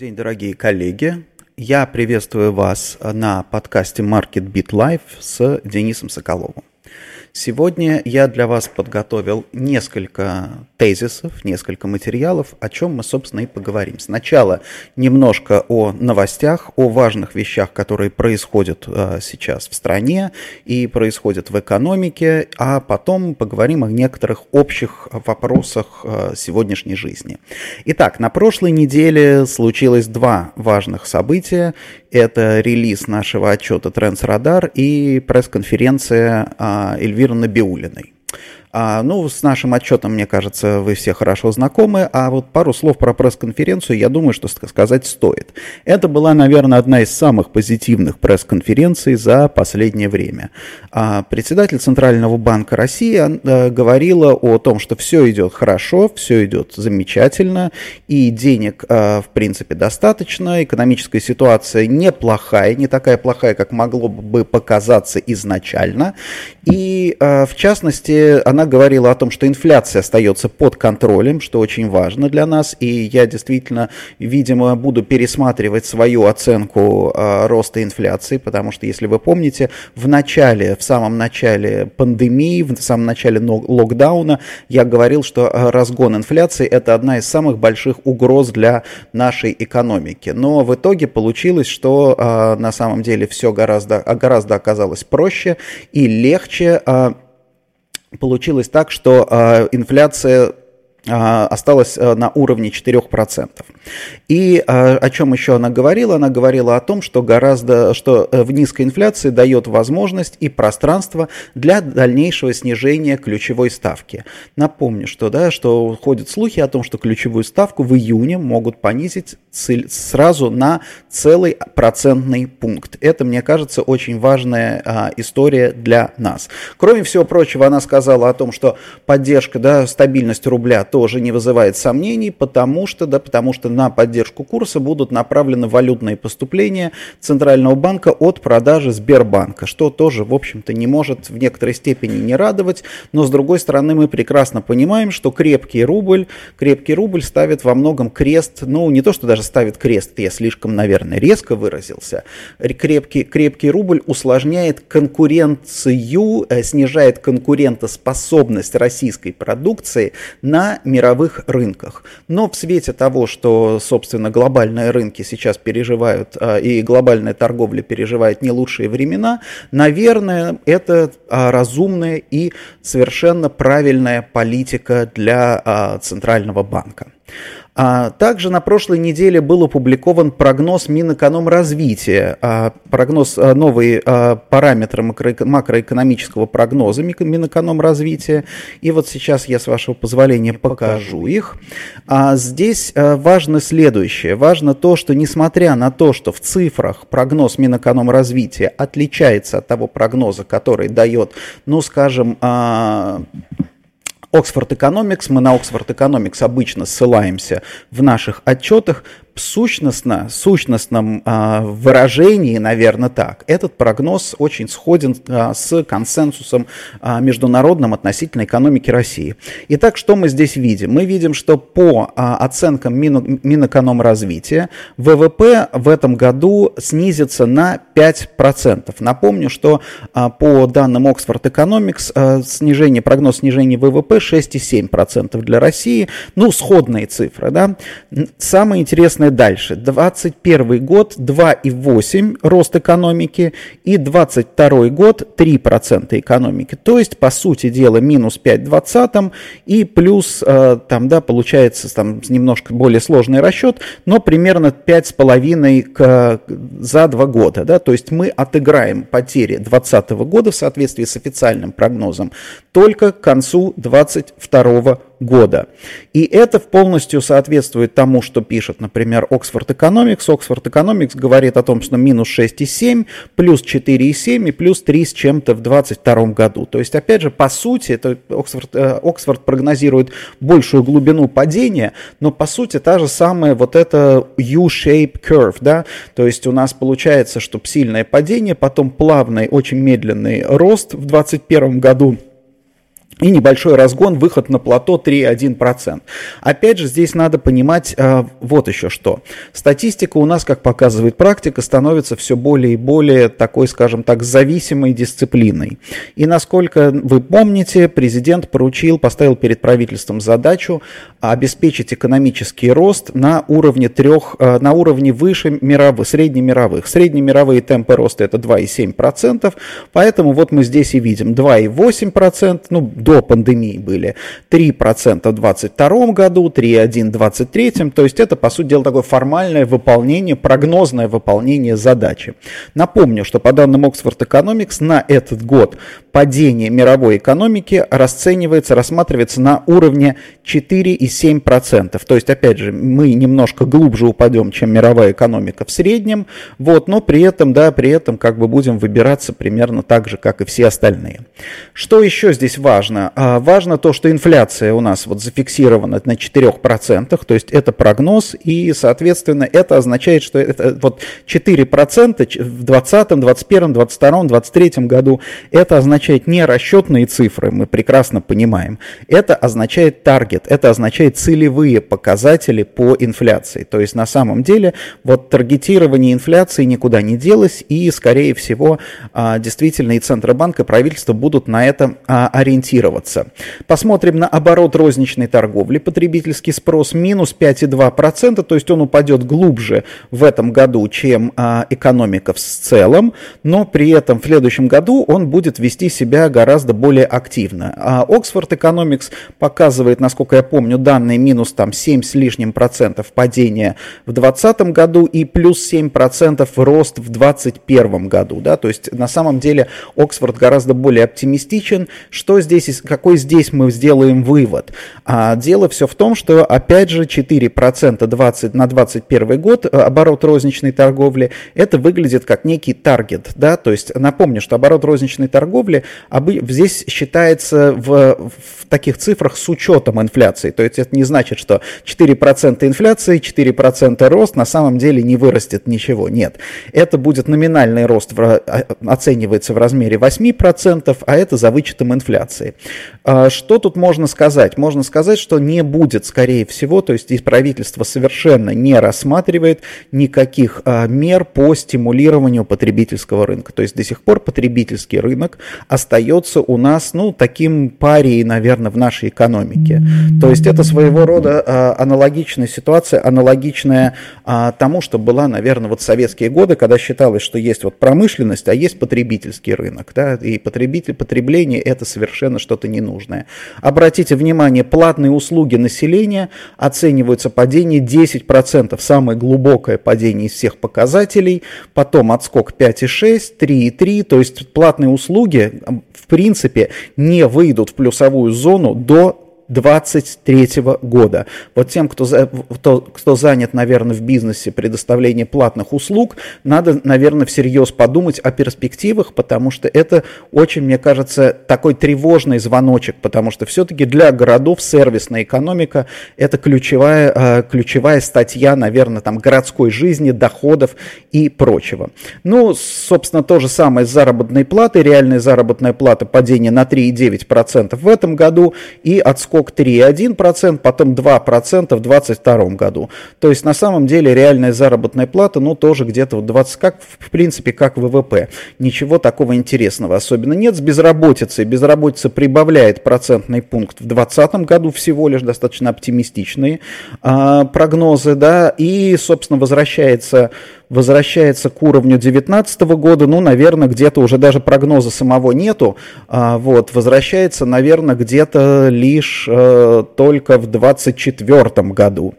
День, дорогие коллеги. Я приветствую вас на подкасте Market Beat Live с Денисом Соколовым. Сегодня я для вас подготовил несколько тезисов, несколько материалов, о чем мы, собственно, и поговорим. Сначала немножко о новостях, о важных вещах, которые происходят э, сейчас в стране и происходят в экономике, а потом поговорим о некоторых общих вопросах э, сегодняшней жизни. Итак, на прошлой неделе случилось два важных события. Это релиз нашего отчета Трендс и пресс-конференция э, Эльвиры Набиулиной. А, ну, с нашим отчетом, мне кажется, вы все хорошо знакомы, а вот пару слов про пресс-конференцию, я думаю, что сказать стоит. Это была, наверное, одна из самых позитивных пресс-конференций за последнее время. А, председатель Центрального банка России а, говорила о том, что все идет хорошо, все идет замечательно, и денег, а, в принципе, достаточно, экономическая ситуация неплохая, не такая плохая, как могло бы показаться изначально, и, а, в частности, она она говорила о том, что инфляция остается под контролем, что очень важно для нас, и я действительно, видимо, буду пересматривать свою оценку э, роста инфляции, потому что, если вы помните, в начале, в самом начале пандемии, в самом начале локдауна я говорил, что а, разгон инфляции – это одна из самых больших угроз для нашей экономики. Но в итоге получилось, что э, на самом деле все гораздо, гораздо оказалось проще и легче. Получилось так, что э, инфляция осталась э, на уровне 4%. И а, о чем еще она говорила? Она говорила о том, что гораздо, что э, в низкой инфляции дает возможность и пространство для дальнейшего снижения ключевой ставки. Напомню, что, да, что ходят слухи о том, что ключевую ставку в июне могут понизить сразу на целый процентный пункт. Это, мне кажется, очень важная а, история для нас. Кроме всего прочего, она сказала о том, что поддержка, да, стабильность рубля тоже не вызывает сомнений, потому что, да, потому что на поддержку курса будут направлены валютные поступления Центрального банка от продажи Сбербанка, что тоже, в общем-то, не может в некоторой степени не радовать, но с другой стороны мы прекрасно понимаем, что крепкий рубль, крепкий рубль ставит во многом крест, ну не то, что даже ставит крест, я слишком, наверное, резко выразился, крепкий, крепкий рубль усложняет конкуренцию, э, снижает конкурентоспособность российской продукции на мировых рынках. Но в свете того, что, собственно, глобальные рынки сейчас переживают, а, и глобальная торговля переживает не лучшие времена, наверное, это а, разумная и совершенно правильная политика для а, Центрального банка. А, также на прошлой неделе был опубликован прогноз Минэкономразвития, а, прогноз, а, новые параметры макроэкономического прогноза Минэкономразвития. И вот сейчас я, с вашего позволения, покажу их. Здесь важно следующее. Важно то, что несмотря на то, что в цифрах прогноз Минэкономразвития отличается от того прогноза, который дает, ну, скажем, Oxford Economics, мы на Oxford Economics обычно ссылаемся в наших отчетах, сущностно, сущностном э, выражении, наверное, так, этот прогноз очень сходен э, с консенсусом э, международным относительно экономики России. Итак, что мы здесь видим? Мы видим, что по э, оценкам Мин, Минэкономразвития ВВП в этом году снизится на 5%. Напомню, что э, по данным Oxford Economics э, снижение, прогноз снижения ВВП 6,7% для России. Ну, сходные цифры, да. Самое интересное дальше. 21 год 2,8 рост экономики и 22 год 3% экономики. То есть, по сути дела, минус 5 в 20 и плюс, э, там, да, получается там немножко более сложный расчет, но примерно 5,5 к, за 2 года. Да? То есть мы отыграем потери 2020 года в соответствии с официальным прогнозом только к концу 2022 года. И это полностью соответствует тому, что пишет, например, Oxford Economics. Oxford Economics говорит о том, что минус 6,7, плюс 4,7 и плюс 3 с чем-то в 2022 году. То есть, опять же, по сути, это Оксфорд, Оксфорд прогнозирует большую глубину падения, но по сути та же самая вот эта U-shape curve, да, то есть у нас получается, что сильное падение, потом плавный, очень медленный рост в 2021 году, и небольшой разгон, выход на плато 3,1%. Опять же, здесь надо понимать э, вот еще что. Статистика у нас, как показывает практика, становится все более и более такой, скажем так, зависимой дисциплиной. И насколько вы помните, президент поручил, поставил перед правительством задачу обеспечить экономический рост на уровне трех, э, на уровне выше мировых, среднемировых. Среднемировые темпы роста это 2,7%, поэтому вот мы здесь и видим 2,8%, ну, до пандемии были 3% в 2022 году, 3,1% в 2023, то есть это, по сути дела, такое формальное выполнение, прогнозное выполнение задачи. Напомню, что по данным Oxford Economics на этот год падение мировой экономики расценивается, рассматривается на уровне 4,7%. То есть, опять же, мы немножко глубже упадем, чем мировая экономика в среднем, вот, но при этом, да, при этом как бы будем выбираться примерно так же, как и все остальные. Что еще здесь важно? Важно? А, важно то, что инфляция у нас вот зафиксирована на 4%, то есть это прогноз, и, соответственно, это означает, что это вот 4% в 2020, 2021, 2022, 2023 году, это означает не расчетные цифры, мы прекрасно понимаем, это означает таргет, это означает целевые показатели по инфляции. То есть на самом деле вот таргетирование инфляции никуда не делось, и, скорее всего, а, действительно и Центробанк, и правительство будут на это а, ориентироваться корректироваться. Посмотрим на оборот розничной торговли. Потребительский спрос минус 5,2%, то есть он упадет глубже в этом году, чем а, экономика в целом, но при этом в следующем году он будет вести себя гораздо более активно. А Oxford Economics показывает, насколько я помню, данные минус там 7 с лишним процентов падения в 2020 году и плюс 7 процентов рост в 2021 году. Да? То есть на самом деле Оксфорд гораздо более оптимистичен. Что здесь какой здесь мы сделаем вывод? А дело все в том, что, опять же, 4% 20, на 2021 год э, оборот розничной торговли, это выглядит как некий таргет, да, то есть напомню, что оборот розничной торговли здесь считается в, в таких цифрах с учетом инфляции, то есть это не значит, что 4% инфляции, 4% рост на самом деле не вырастет ничего, нет. Это будет номинальный рост, в, а, оценивается в размере 8%, а это за вычетом инфляции. А, что тут можно сказать? Можно сказать, что не будет, скорее всего, то есть здесь правительство совершенно не рассматривает никаких а, мер по стимулированию потребительского рынка. То есть до сих пор потребительский рынок остается у нас, ну, таким парией, наверное, в нашей экономике. То есть это своего рода а, аналогичная ситуация, аналогичная тому, что была, наверное, вот советские годы, когда считалось, что есть вот промышленность, а есть потребительский рынок, да, и потребитель, потребление это совершенно что-то ненужное. Обратите внимание, платные услуги населения оцениваются падение 10%, самое глубокое падение из всех показателей, потом отскок 5,6, 3,3, то есть платные услуги в принципе не выйдут в плюсовую зону до 2023 года. Вот тем, кто, кто, кто занят, наверное, в бизнесе предоставления платных услуг, надо, наверное, всерьез подумать о перспективах, потому что это очень, мне кажется, такой тревожный звоночек, потому что все-таки для городов сервисная экономика – это ключевая, э, ключевая статья, наверное, там, городской жизни, доходов и прочего. Ну, собственно, то же самое с заработной платой. Реальная заработная плата падение на 3,9% в этом году и отскок скок 3,1%, потом 2% в 2022 году. То есть на самом деле реальная заработная плата, ну тоже где-то вот 20, как в принципе как ВВП. Ничего такого интересного особенно нет с безработицей. Безработица прибавляет процентный пункт в 2020 году всего лишь достаточно оптимистичные а, прогнозы, да, и, собственно, возвращается возвращается к уровню 2019 года, ну, наверное, где-то уже даже прогноза самого нету, а, вот, возвращается, наверное, где-то лишь только в 2024 году.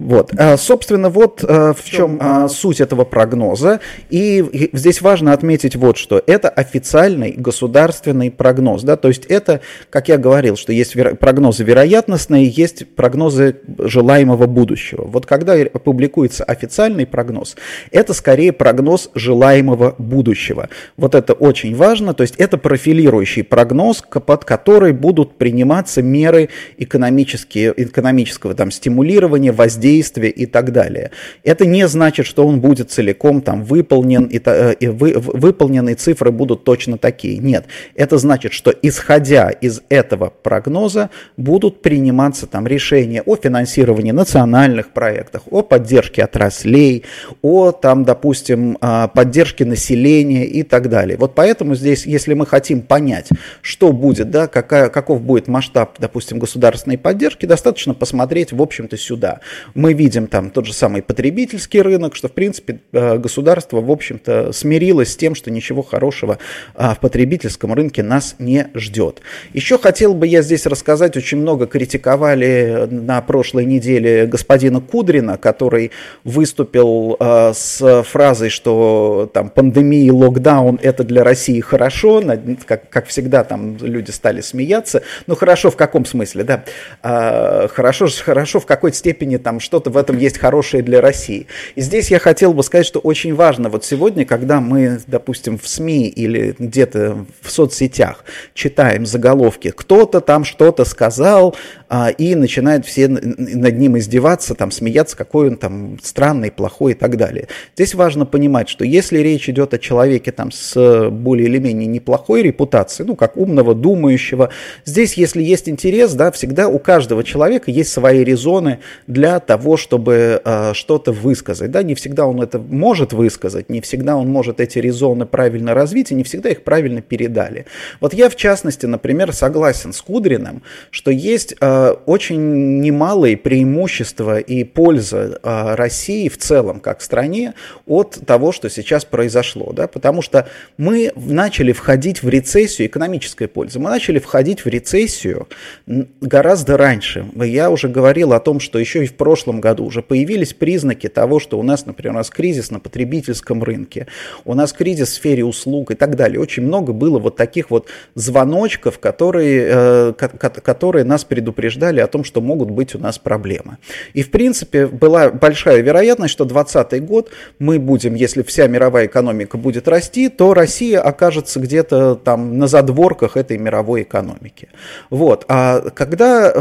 Вот. А, собственно, вот а, в чем а, суть этого прогноза. И здесь важно отметить вот что. Это официальный государственный прогноз. Да? То есть это, как я говорил, что есть прогнозы вероятностные, есть прогнозы желаемого будущего. Вот когда публикуется официальный прогноз, это скорее прогноз желаемого будущего. Вот это очень важно. То есть это профилирующий прогноз, под который будут приниматься меры экономические, экономического там, стимулирования, воздействия действия и так далее. Это не значит, что он будет целиком там выполнен, и, э, и вы, выполненные цифры будут точно такие. Нет, это значит, что исходя из этого прогноза будут приниматься там решения о финансировании национальных проектов, о поддержке отраслей, о там, допустим, а, поддержке населения и так далее. Вот поэтому здесь, если мы хотим понять, что будет, да, какая, каков будет масштаб, допустим, государственной поддержки, достаточно посмотреть, в общем-то, сюда. Мы видим там тот же самый потребительский рынок, что, в принципе, э, государство, в общем-то, смирилось с тем, что ничего хорошего а, в потребительском рынке нас не ждет. Еще хотел бы я здесь рассказать, очень много критиковали на прошлой неделе господина Кудрина, который выступил э, с фразой, что там пандемия и локдаун это для России хорошо, как, как всегда там люди стали смеяться. Ну хорошо в каком смысле, да? А, хорошо, хорошо в какой степени там что-то в этом есть хорошее для России. И здесь я хотел бы сказать, что очень важно вот сегодня, когда мы, допустим, в СМИ или где-то в соцсетях читаем заголовки, кто-то там что-то сказал, а, и начинают все над ним издеваться, там, смеяться, какой он там странный, плохой и так далее. Здесь важно понимать, что если речь идет о человеке там с более или менее неплохой репутацией, ну, как умного, думающего, здесь, если есть интерес, да, всегда у каждого человека есть свои резоны для того, чтобы э, что-то высказать, да, не всегда он это может высказать, не всегда он может эти резоны правильно развить, и не всегда их правильно передали. Вот я, в частности, например, согласен с Кудриным, что есть э, очень немалые преимущества и польза а, России в целом, как стране, от того, что сейчас произошло. Да? Потому что мы начали входить в рецессию, экономическая польза, мы начали входить в рецессию гораздо раньше. Я уже говорил о том, что еще и в прошлом году уже появились признаки того, что у нас, например, у нас кризис на потребительском рынке, у нас кризис в сфере услуг и так далее. Очень много было вот таких вот звоночков, которые, э, которые нас предупреждали о том, что могут быть у нас проблемы. И, в принципе, была большая вероятность, что 2020 год мы будем, если вся мировая экономика будет расти, то Россия окажется где-то там на задворках этой мировой экономики. Вот. А когда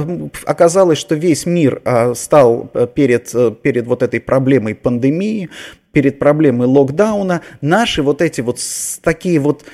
оказалось, что весь мир а, стал перед, э, перед вот этой проблемой пандемии, перед проблемой локдауна, наши вот эти вот такие вот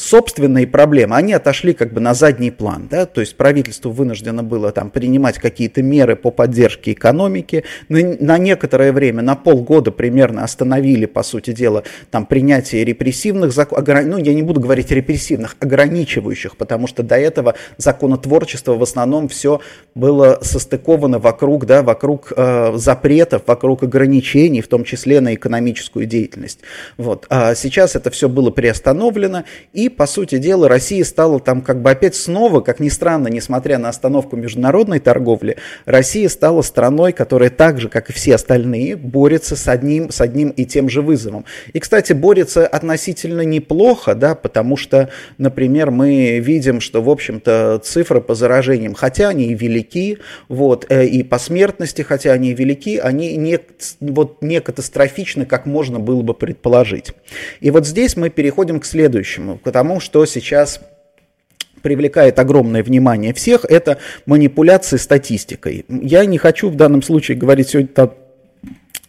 собственные проблемы, они отошли как бы на задний план, да, то есть правительство вынуждено было там принимать какие-то меры по поддержке экономики, на, на некоторое время, на полгода примерно остановили, по сути дела, там принятие репрессивных законов, ну, я не буду говорить репрессивных, ограничивающих, потому что до этого законотворчество в основном все было состыковано вокруг, да, вокруг э, запретов, вокруг ограничений, в том числе на экономическую деятельность. Вот. А сейчас это все было приостановлено, и по сути дела, Россия стала там как бы опять снова, как ни странно, несмотря на остановку международной торговли, Россия стала страной, которая так же, как и все остальные, борется с одним, с одним и тем же вызовом. И, кстати, борется относительно неплохо, да, потому что, например, мы видим, что, в общем-то, цифры по заражениям, хотя они и велики, вот, э, и по смертности, хотя они и велики, они не, вот, не катастрофичны, как можно было бы предположить. И вот здесь мы переходим к следующему, к тому, что сейчас привлекает огромное внимание всех, это манипуляции статистикой. Я не хочу в данном случае говорить сегодня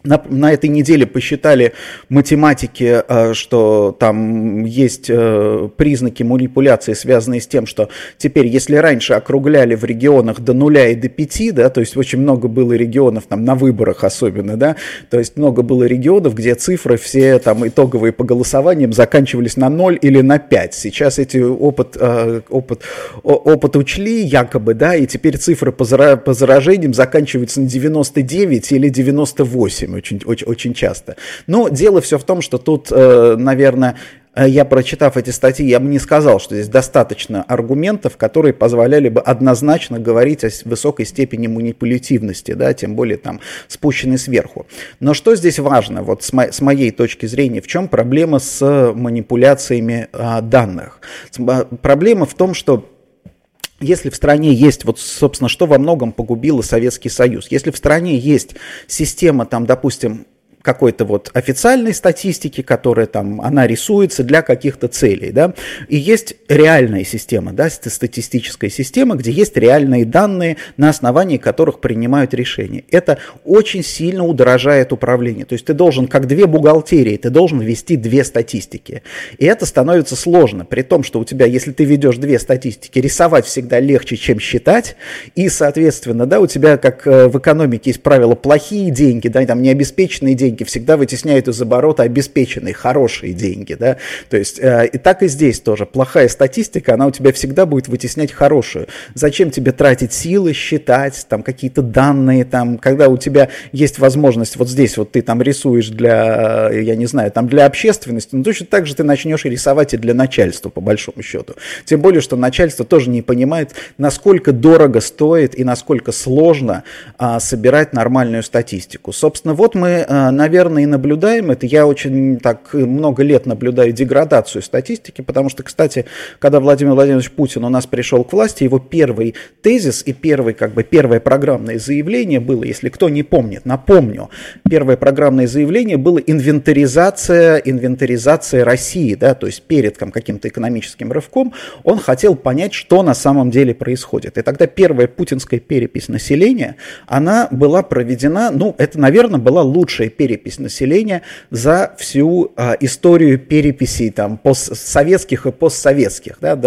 на, на этой неделе посчитали математики, э, что там есть э, признаки манипуляции, связанные с тем, что теперь, если раньше округляли в регионах до нуля и до пяти, да, то есть очень много было регионов, там на выборах особенно, да, то есть много было регионов, где цифры все там итоговые по голосованиям заканчивались на 0 или на 5. Сейчас эти опыт, э, опыт, опыт учли якобы, да, и теперь цифры по заражениям заканчиваются на 99 или 98 этим очень, очень, очень часто. Но дело все в том, что тут, э, наверное, э, я, прочитав эти статьи, я бы не сказал, что здесь достаточно аргументов, которые позволяли бы однозначно говорить о высокой степени манипулятивности, да, тем более там спущенной сверху. Но что здесь важно, вот с, мо с моей точки зрения, в чем проблема с манипуляциями а, данных? Проблема в том, что если в стране есть, вот, собственно, что во многом погубило Советский Союз, если в стране есть система, там, допустим, какой-то вот официальной статистики, которая там, она рисуется для каких-то целей, да, и есть реальная система, да, статистическая система, где есть реальные данные, на основании которых принимают решения. Это очень сильно удорожает управление, то есть ты должен, как две бухгалтерии, ты должен вести две статистики, и это становится сложно, при том, что у тебя, если ты ведешь две статистики, рисовать всегда легче, чем считать, и, соответственно, да, у тебя, как э, в экономике есть правило, плохие деньги, да, там необеспеченные деньги, деньги всегда вытесняют из оборота обеспеченные, хорошие деньги, да, то есть э, и так и здесь тоже. Плохая статистика, она у тебя всегда будет вытеснять хорошую. Зачем тебе тратить силы, считать там какие-то данные, там, когда у тебя есть возможность, вот здесь вот ты там рисуешь для, я не знаю, там для общественности, но точно так же ты начнешь рисовать и для начальства, по большому счету. Тем более, что начальство тоже не понимает, насколько дорого стоит и насколько сложно а, собирать нормальную статистику. Собственно, вот мы а, наверное, и наблюдаем это. Я очень так много лет наблюдаю деградацию статистики, потому что, кстати, когда Владимир Владимирович Путин у нас пришел к власти, его первый тезис и первый, как бы, первое программное заявление было, если кто не помнит, напомню, первое программное заявление было инвентаризация, инвентаризация России, да, то есть перед там, каким-то экономическим рывком он хотел понять, что на самом деле происходит. И тогда первая путинская перепись населения, она была проведена, ну, это, наверное, была лучшая перепись перепись населения за всю а, историю переписей там, постсоветских и постсоветских. Да,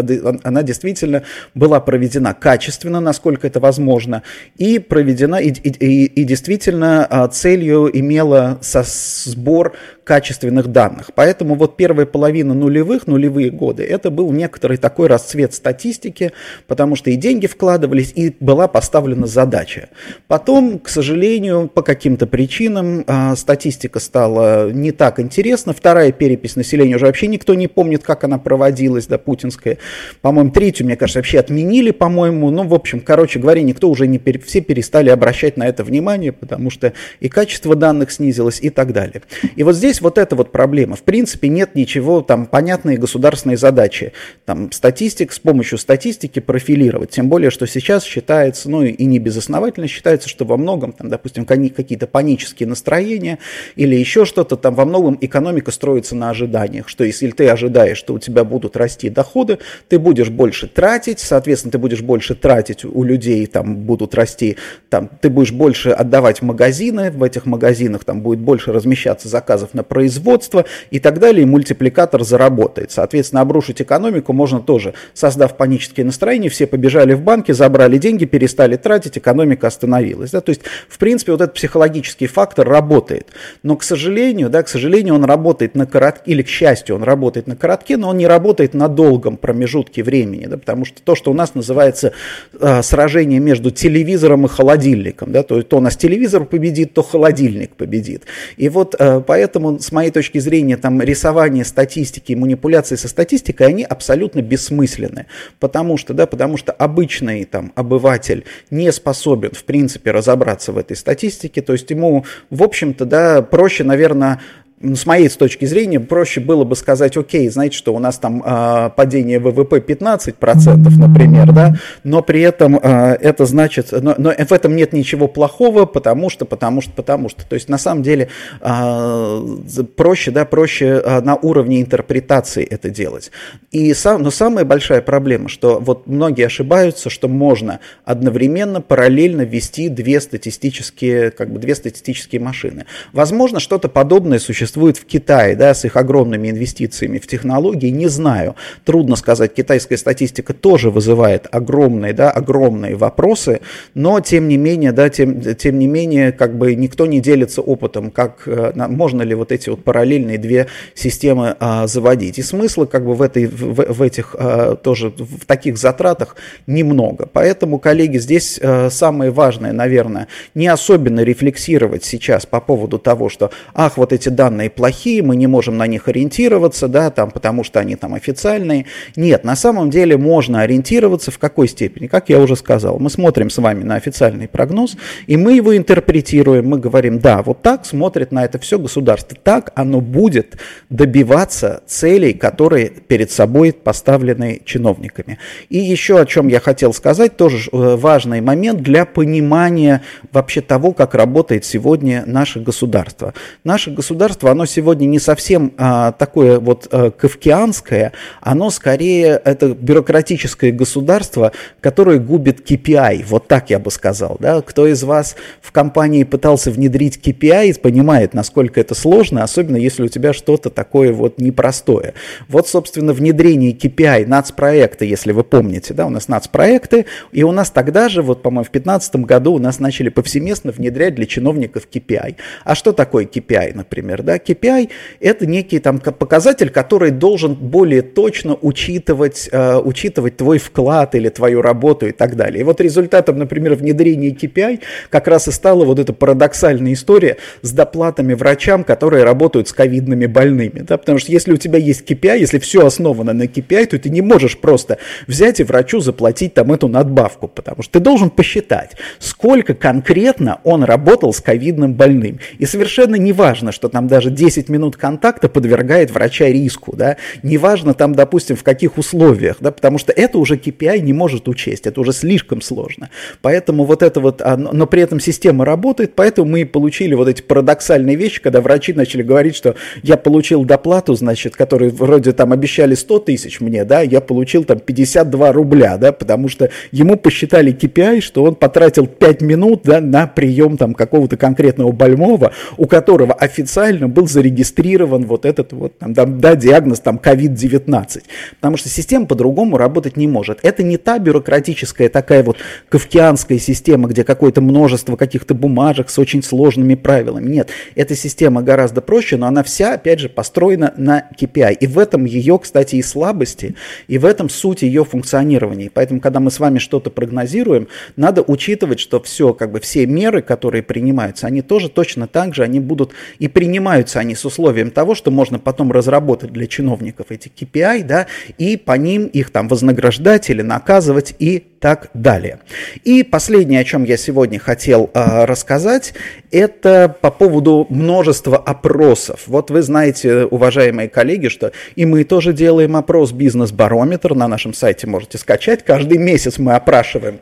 она действительно была проведена качественно, насколько это возможно, и проведена, и, и, и действительно а, целью имела со сбор качественных данных. Поэтому вот первая половина нулевых, нулевые годы, это был некоторый такой расцвет статистики, потому что и деньги вкладывались, и была поставлена задача. Потом, к сожалению, по каким-то причинам а, статистика стала не так интересна. Вторая перепись населения уже вообще никто не помнит, как она проводилась, да, путинская. По-моему, третью, мне кажется, вообще отменили, по-моему. Ну, в общем, короче говоря, никто уже не, пере... все перестали обращать на это внимание, потому что и качество данных снизилось и так далее. И вот здесь вот эта вот проблема. В принципе, нет ничего, там, понятные государственные задачи. Там, статистик, с помощью статистики профилировать. Тем более, что сейчас считается, ну, и не безосновательно считается, что во многом, там, допустим, какие-то панические настроения, или еще что-то, там во многом экономика строится на ожиданиях, что если ты ожидаешь, что у тебя будут расти доходы, ты будешь больше тратить, соответственно, ты будешь больше тратить у людей, там будут расти, там, ты будешь больше отдавать магазины, в этих магазинах там будет больше размещаться заказов на производство и так далее, и мультипликатор заработает. Соответственно, обрушить экономику можно тоже, создав панические настроения, все побежали в банки, забрали деньги, перестали тратить, экономика остановилась. Да? То есть, в принципе, вот этот психологический фактор работает. Но, к сожалению, да, к сожалению, он работает на коротке, или к счастью, он работает на коротке, но он не работает на долгом промежутке времени, да, потому что то, что у нас называется э, сражение между телевизором и холодильником, да, то, то у нас телевизор победит, то холодильник победит. И вот э, поэтому, с моей точки зрения, там рисование статистики и манипуляции со статистикой, они абсолютно бессмысленны, потому что, да, потому что обычный там обыватель не способен, в принципе, разобраться в этой статистике, то есть ему, в общем-то, да, проще, наверное, с моей точки зрения, проще было бы сказать, окей, знаете, что у нас там э, падение ВВП 15%, например, да, но при этом э, это значит, но, но в этом нет ничего плохого, потому что, потому что, потому что. То есть на самом деле э, проще, да, проще э, на уровне интерпретации это делать. И сам, но самая большая проблема, что вот многие ошибаются, что можно одновременно, параллельно вести две статистические, как бы две статистические машины. Возможно, что-то подобное существует существует в Китае, да, с их огромными инвестициями в технологии, не знаю. Трудно сказать, китайская статистика тоже вызывает огромные, да, огромные вопросы, но тем не менее, да, тем, тем не менее, как бы никто не делится опытом, как э, можно ли вот эти вот параллельные две системы а, заводить. И смысла как бы в, этой, в, в этих а, тоже, в таких затратах немного. Поэтому, коллеги, здесь а, самое важное, наверное, не особенно рефлексировать сейчас по поводу того, что, ах, вот эти данные данные плохие, мы не можем на них ориентироваться, да, там, потому что они там официальные. Нет, на самом деле можно ориентироваться в какой степени? Как я уже сказал, мы смотрим с вами на официальный прогноз, и мы его интерпретируем, мы говорим, да, вот так смотрит на это все государство, так оно будет добиваться целей, которые перед собой поставлены чиновниками. И еще о чем я хотел сказать, тоже э, важный момент для понимания вообще того, как работает сегодня наше государство. Наше государство, оно сегодня не совсем а, такое вот а, кавкианское, оно скорее это бюрократическое государство, которое губит KPI, вот так я бы сказал. Да? Кто из вас в компании пытался внедрить KPI, понимает, насколько это сложно, особенно если у тебя что-то такое вот непростое. Вот, собственно, внедрение KPI, нацпроекта, если вы помните, да, у нас нацпроекты, и у нас тогда же, вот, по-моему, в 2015 году у нас начали повсеместно внедрять для чиновников KPI. А что такое KPI, например? Да? KPI – это некий там показатель, который должен более точно учитывать, э, учитывать твой вклад или твою работу и так далее. И вот результатом, например, внедрения KPI как раз и стала вот эта парадоксальная история с доплатами врачам, которые работают с ковидными больными. Да? Потому что если у тебя есть KPI, если все основано на KPI, то ты не можешь просто взять и врачу заплатить там эту надбавку, потому что ты должен посчитать, сколько конкретно он работал с ковидным больным. И совершенно не важно, что там даже 10 минут контакта подвергает врача риску, да, неважно там, допустим, в каких условиях, да, потому что это уже KPI не может учесть, это уже слишком сложно. Поэтому вот это вот, но при этом система работает, поэтому мы получили вот эти парадоксальные вещи, когда врачи начали говорить, что я получил доплату, значит, которую вроде там обещали 100 тысяч мне, да, я получил там 52 рубля, да, потому что ему посчитали KPI, что он потратил 5 минут, да, на прием там какого-то конкретного больного, у которого официально был зарегистрирован вот этот вот, там, да, диагноз там COVID-19. Потому что система по-другому работать не может. Это не та бюрократическая такая вот кавкианская система, где какое-то множество каких-то бумажек с очень сложными правилами. Нет, эта система гораздо проще, но она вся, опять же, построена на KPI. И в этом ее, кстати, и слабости, и в этом суть ее функционирования. Поэтому, когда мы с вами что-то прогнозируем, надо учитывать, что все, как бы все меры, которые принимаются, они тоже точно так же, они будут и принимаются они с условием того, что можно потом разработать для чиновников эти KPI, да, и по ним их там вознаграждать или наказывать и так далее. И последнее, о чем я сегодня хотел э, рассказать, это по поводу множества опросов. Вот вы знаете, уважаемые коллеги, что и мы тоже делаем опрос «Бизнес-барометр», на нашем сайте можете скачать. Каждый месяц мы опрашиваем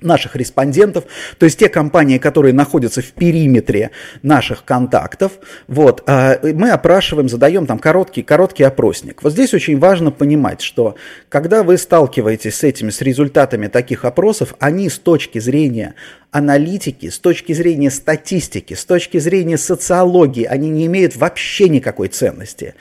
наших респондентов, то есть те компании, которые находятся в периметре наших контактов, вот, а, мы опрашиваем, задаем там короткий, короткий опросник. Вот здесь очень важно понимать, что когда вы сталкиваетесь с этими, с результатами таких опросов, они с точки зрения аналитики, с точки зрения статистики, с точки зрения социологии, они не имеют вообще никакой ценности.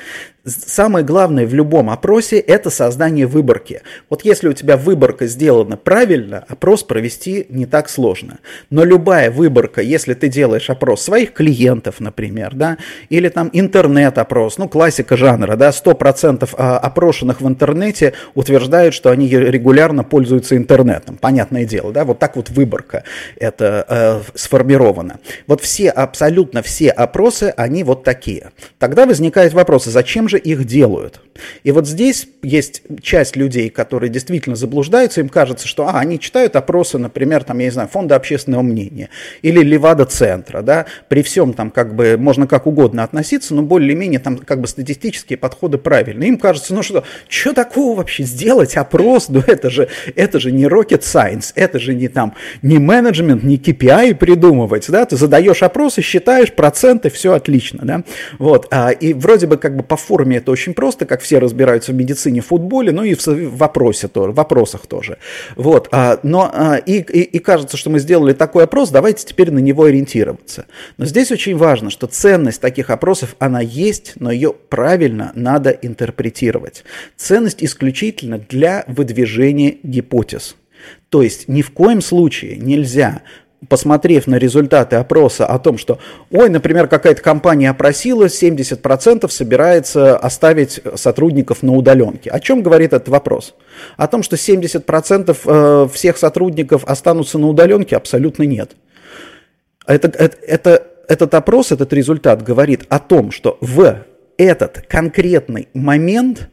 Самое главное в любом опросе – это создание выборки. Вот если у тебя выборка сделана правильно, опрос провести не так сложно. Но любая выборка, если ты делаешь опрос своих клиентов, например, да, или там интернет-опрос, ну, классика жанра, да, 100% а, опрошенных в интернете утверждают, что они регулярно пользуются интернетом. Понятное дело, да, вот так вот выборка это э, сформировано. Вот все, абсолютно все опросы, они вот такие. Тогда возникает вопрос, а зачем же их делают? И вот здесь есть часть людей, которые действительно заблуждаются, им кажется, что а, они читают опросы, например, там, я не знаю, фонда общественного мнения или Левада-центра, да, при всем там как бы можно как угодно относиться, но более-менее там как бы статистические подходы правильные. Им кажется, ну что, что такого вообще сделать опрос? Ну это же, это же не rocket science, это же не там, не менеджмент, не KPI придумывать, да, ты задаешь опросы, считаешь проценты, все отлично, да, вот, а, и вроде бы как бы по форме это очень просто, как все разбираются в медицине, в футболе, ну и в вопросе тоже, в вопросах тоже, вот, а, но а, и, и, и кажется, что мы сделали такой опрос, давайте теперь на него ориентироваться, но здесь очень важно, что ценность таких опросов, она есть, но ее правильно надо интерпретировать, ценность исключительно для выдвижения гипотез, то есть ни в коем случае нельзя посмотрев на результаты опроса о том, что, ой, например, какая-то компания опросила, 70% собирается оставить сотрудников на удаленке. О чем говорит этот вопрос? О том, что 70% э, всех сотрудников останутся на удаленке, абсолютно нет. Это, это, это этот опрос, этот результат говорит о том, что в этот конкретный момент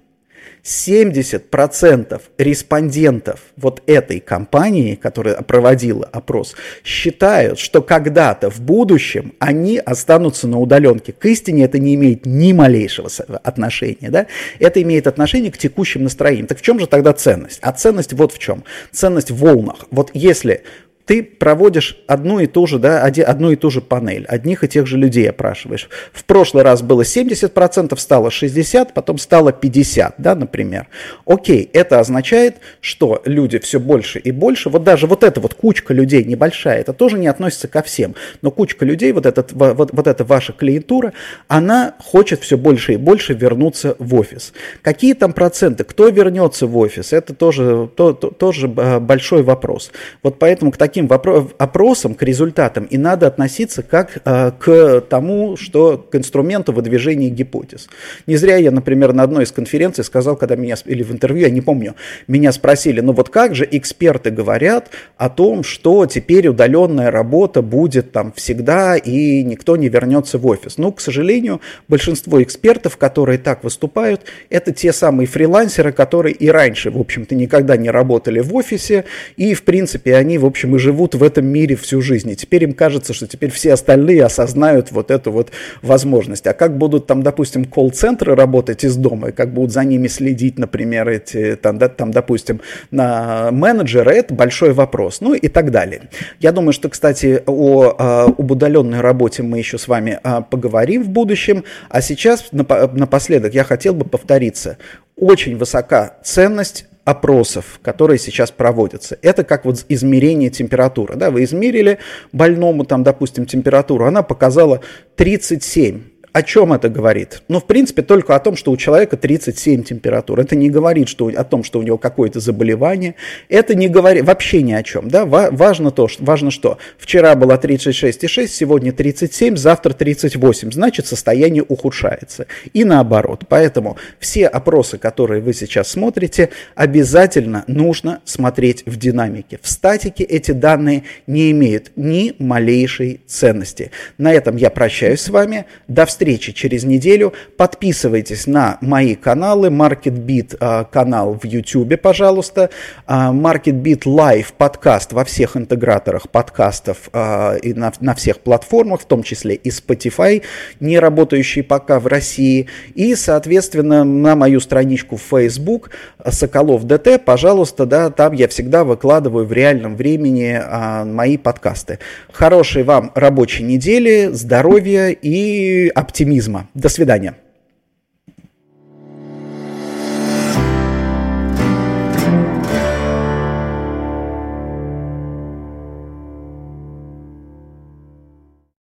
70% респондентов вот этой компании, которая проводила опрос, считают, что когда-то в будущем они останутся на удаленке. К истине это не имеет ни малейшего отношения. Да? Это имеет отношение к текущим настроениям. Так в чем же тогда ценность? А ценность вот в чем. Ценность в волнах. Вот если ты проводишь одну и ту же, да, одну и ту же панель, одних и тех же людей опрашиваешь. В прошлый раз было 70%, стало 60%, потом стало 50%, да, например. Окей, это означает, что люди все больше и больше, вот даже вот эта вот кучка людей небольшая, это тоже не относится ко всем, но кучка людей, вот, этот, вот, вот эта ваша клиентура, она хочет все больше и больше вернуться в офис. Какие там проценты, кто вернется в офис, это тоже, то, то, тоже э, большой вопрос. Вот поэтому к таким таким опросам, к результатам, и надо относиться как э, к тому, что к инструменту выдвижения гипотез. Не зря я, например, на одной из конференций сказал, когда меня, или в интервью, я не помню, меня спросили, ну вот как же эксперты говорят о том, что теперь удаленная работа будет там всегда, и никто не вернется в офис. Ну, к сожалению, большинство экспертов, которые так выступают, это те самые фрилансеры, которые и раньше, в общем-то, никогда не работали в офисе, и, в принципе, они, в общем, и живут в этом мире всю жизнь. И теперь им кажется, что теперь все остальные осознают вот эту вот возможность. А как будут там, допустим, колл-центры работать из дома, и как будут за ними следить, например, эти, там, да, там допустим, на менеджеры, это большой вопрос. Ну и так далее. Я думаю, что, кстати, о, а, об удаленной работе мы еще с вами а, поговорим в будущем. А сейчас напоследок я хотел бы повториться. Очень высока ценность опросов, которые сейчас проводятся. Это как вот измерение температуры. Да, вы измерили больному, там, допустим, температуру, она показала 37 о чем это говорит? Ну, в принципе, только о том, что у человека 37 температур. Это не говорит что, о том, что у него какое-то заболевание. Это не говорит вообще ни о чем. Да? Важно, то, что, важно что? Вчера было 36,6, сегодня 37, завтра 38. Значит, состояние ухудшается. И наоборот. Поэтому все опросы, которые вы сейчас смотрите, обязательно нужно смотреть в динамике. В статике эти данные не имеют ни малейшей ценности. На этом я прощаюсь с вами. До встречи встречи через неделю. Подписывайтесь на мои каналы. MarketBeat а, канал в YouTube, пожалуйста. А, MarketBeat Live подкаст во всех интеграторах подкастов а, и на, на всех платформах, в том числе и Spotify, не работающий пока в России. И, соответственно, на мою страничку в Facebook Соколов ДТ, пожалуйста, да, там я всегда выкладываю в реальном времени мои подкасты. Хорошей вам рабочей недели, здоровья и оптимизма оптимизма. До свидания.